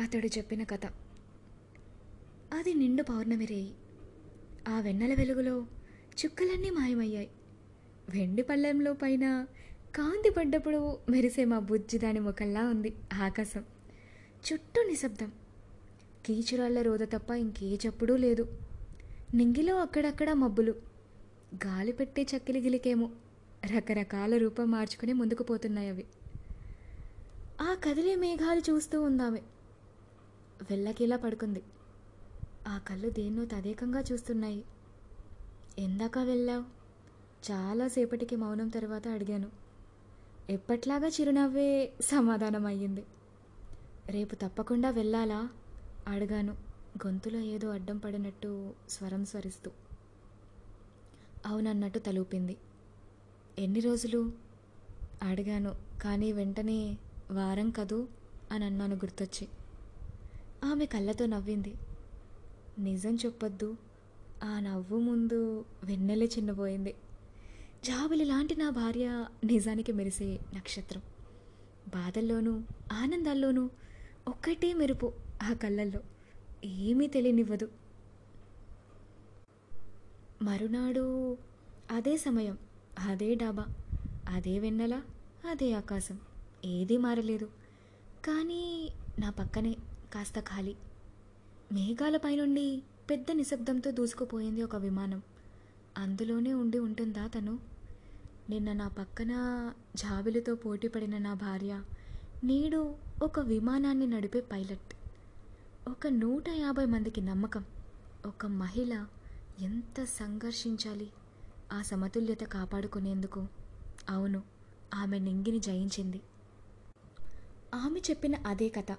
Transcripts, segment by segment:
అతడు చెప్పిన కథ. అది నిండు పౌర్ణమి రేయి. ఆ వెన్నెల వెలుగులో చుక్కలన్నీ మాయమయ్యాయి. వెండి పళ్ళెంలో పైన కాంతి పడ్డప్పుడు మెరిసే మా బుజ్జి దాని ముఖంలా ఉంది ఆకాశం. చుట్టూ నిశ్శబ్దం. కీచురాళ్ళ రోద తప్ప ఇంకే చప్పుడూ లేదు. నింగిలో అక్కడక్కడ మబ్బులు. గాలి పెట్టే చక్కిలి గిలికేమో రకరకాల రూపం మార్చుకుని ముందుకు పోతున్నాయి అవి ఆ కదిలే మేఘాలు చూస్తూ ఉందామే. వెళ్ళకిలా పడుకుంది. ఆ కళ్ళు దేన్నో తదేకంగా చూస్తున్నాయి. ఎందాక వెళ్ళావు? చాలాసేపటికి మౌనం తర్వాత అడిగాను. ఎప్పట్లాగా చిరునవ్వే సమాధానం అయ్యింది రేపు తప్పకుండా వెళ్ళాలా? అడిగాను గొంతులో ఏదో అడ్డం పడినట్టు స్వరం స్వరిస్తూ. అవునన్నట్టు తలూపింది. ఎన్ని రోజులు? అడిగాను కానీ వెంటనే వారం కదూ? అని అన్నాను గుర్తొచ్చి. ఆమె కళ్ళతో నవ్వింది. నిజం చెప్పొద్దు. ఆ నవ్వు ముందు వెన్నెలే చిన్నపోయింది జాబిలి లాంటి నా భార్య నిజానికి మెరిసే నక్షత్రం. బాధల్లోనూ ఆనందాల్లోనూ ఒక్కటే మెరుపు ఆ కళ్ళల్లో. ఏమీ తెలియనివ్వదు. మరునాడు అదే సమయం అదే డాబా అదే వెన్నెల అదే ఆకాశం. ఏదీ మారలేదు. కానీ నా పక్కనే కాస్త ఖాళీ. మేఘాలపై నుండి పెద్ద నిశ్శబ్దంతో దూసుకుపోయింది ఒక విమానం. అందులోనే ఉండి ఉంటుందా తను? నిన్న నా పక్కన జాబిలితో పోటీపడిన నా భార్య నేడు ఒక విమానాన్ని నడిపే పైలట్. ఒక నూట యాభై మందికి నమ్మకం. ఒక మహిళ ఎంత సంఘర్షించాలి ఆ సమతుల్యత కాపాడుకునేందుకు? అవును ఆమె నింగిని జయించింది. ఆమె చెప్పిన అదే కథ.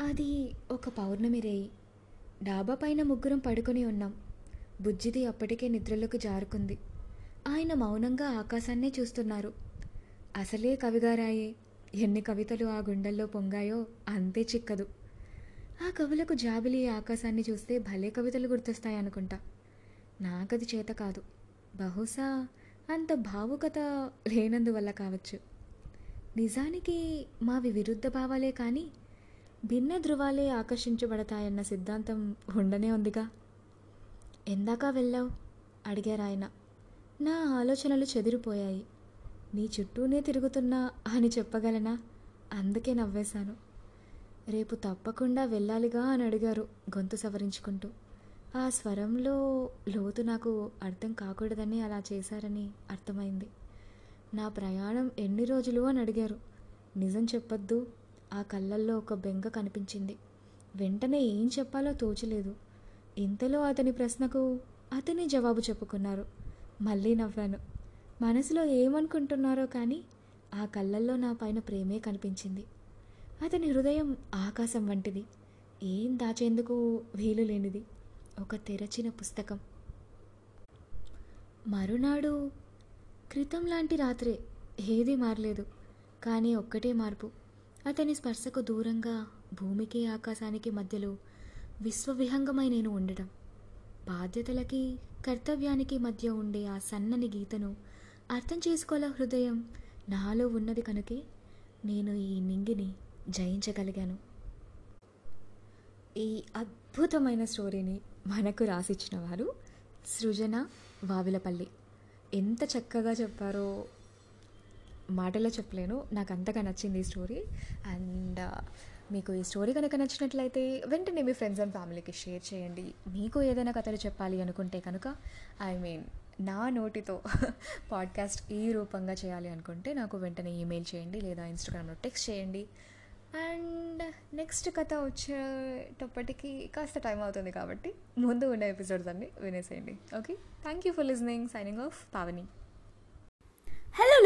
అది ఒక పౌర్ణమి రేయి. డాబా పైన ముగ్గురం పడుకొని ఉన్నాం. బుజ్జిది అప్పటికే నిద్రలోకి జారుకుంది. ఆయన మౌనంగా ఆకాశాన్నే చూస్తున్నారు. అసలే కవిగారాయే ఎన్ని కవితలు ఆ గుండెల్లో పొంగాయో అంతే చిక్కదు. ఆ కవులకు జాబిలి ఆకాశాన్ని చూస్తే భలే కవితలు గుర్తొస్తాయనుకుంటా. నాకది చేత కాదు. బహుశా అంత భావుకత లేనందువల్ల కావచ్చు. నిజానికి మావి విరుద్ధ భావాలే కానీ భిన్న ధృవాలే ఆకర్షించబడతాయన్న సిద్ధాంతం ఉండనే ఉందిగా. ఎందాక వెళ్ళావు? అడిగారు ఆయన. నా ఆలోచనలు చెదిరిపోయాయి. నీ చుట్టూనే తిరుగుతున్నా అని చెప్పగలనా? అందుకే నవ్వేశాను. రేపు తప్పకుండా వెళ్ళాలిగా అని అడిగారు గొంతు సవరించుకుంటూ. ఆ స్వరంలో లోతు నాకు అర్థం కాకూడదని అలా చేశారని అర్థమైంది. నా ప్రయాణం ఎన్ని రోజులు అని అడిగారు. నిజం చెప్పొద్దు. ఆ కళ్ళల్లో ఒక బెంగ కనిపించింది. వెంటనే ఏం చెప్పాలో తోచలేదు. ఇంతలో అతని ప్రశ్నకు అతని జవాబు చెప్పుకున్నారు. మళ్ళీ నవ్వాను. మనసులో ఏమనుకుంటున్నారో కానీ ఆ కళ్ళల్లో నా పైన ప్రేమే కనిపించింది. అతని హృదయం ఆకాశం వంటిది. ఏం దాచేందుకు వీలు లేనిది. ఒక తెరచిన పుస్తకం. మరునాడు క్రితం లాంటి రాత్రే. ఏదీ మారలేదు. కానీ ఒక్కటే మార్పు. అతని స్పర్శకు దూరంగా భూమికి ఆకాశానికి మధ్యలో విశ్వవిహంగమై నేను ఉండడం. బాధ్యతలకి కర్తవ్యానికి మధ్య ఉండే ఆ సన్నని గీతను అర్థం చేసుకోగల హృదయం నాలో ఉన్నది కనుకే నేను ఈ నింగిని జయించగలిగాను. ఈ అద్భుతమైన స్టోరీని మనకు రాసిచ్చిన వారు సృజన వావిలపల్లి. ఎంత చక్కగా చెప్పారో మాటలో చెప్పలేను. నాకు అంతగా నచ్చింది ఈ స్టోరీ. అండ్ మీకు ఈ స్టోరీ కనుక నచ్చినట్లయితే వెంటనే మీ ఫ్రెండ్స్ అండ్ ఫ్యామిలీకి షేర్ చేయండి. మీకు ఏదైనా కథలు చెప్పాలి అనుకుంటే కనుక ఐ మీన్ నా నోటితో పాడ్కాస్ట్ ఈ రూపంగా చేయాలి అనుకుంటే నాకు వెంటనే ఈమెయిల్ చేయండి లేదా ఇన్స్టాగ్రామ్లో టెక్స్ట్ చేయండి. అండ్ నెక్స్ట్ కథ వచ్చేటప్పటికి కాస్త టైం అవుతుంది కాబట్టి ముందు ఉన్న ఎపిసోడ్స్ అన్ని వినేసేయండి. Okay? Thank you for listening signing off. Pavani.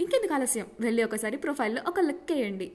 ఇంకెందుకు ఆలస్యం? వెళ్ళి ఒకసారి ప్రొఫైల్లో ఒక లుక్ వేయండి.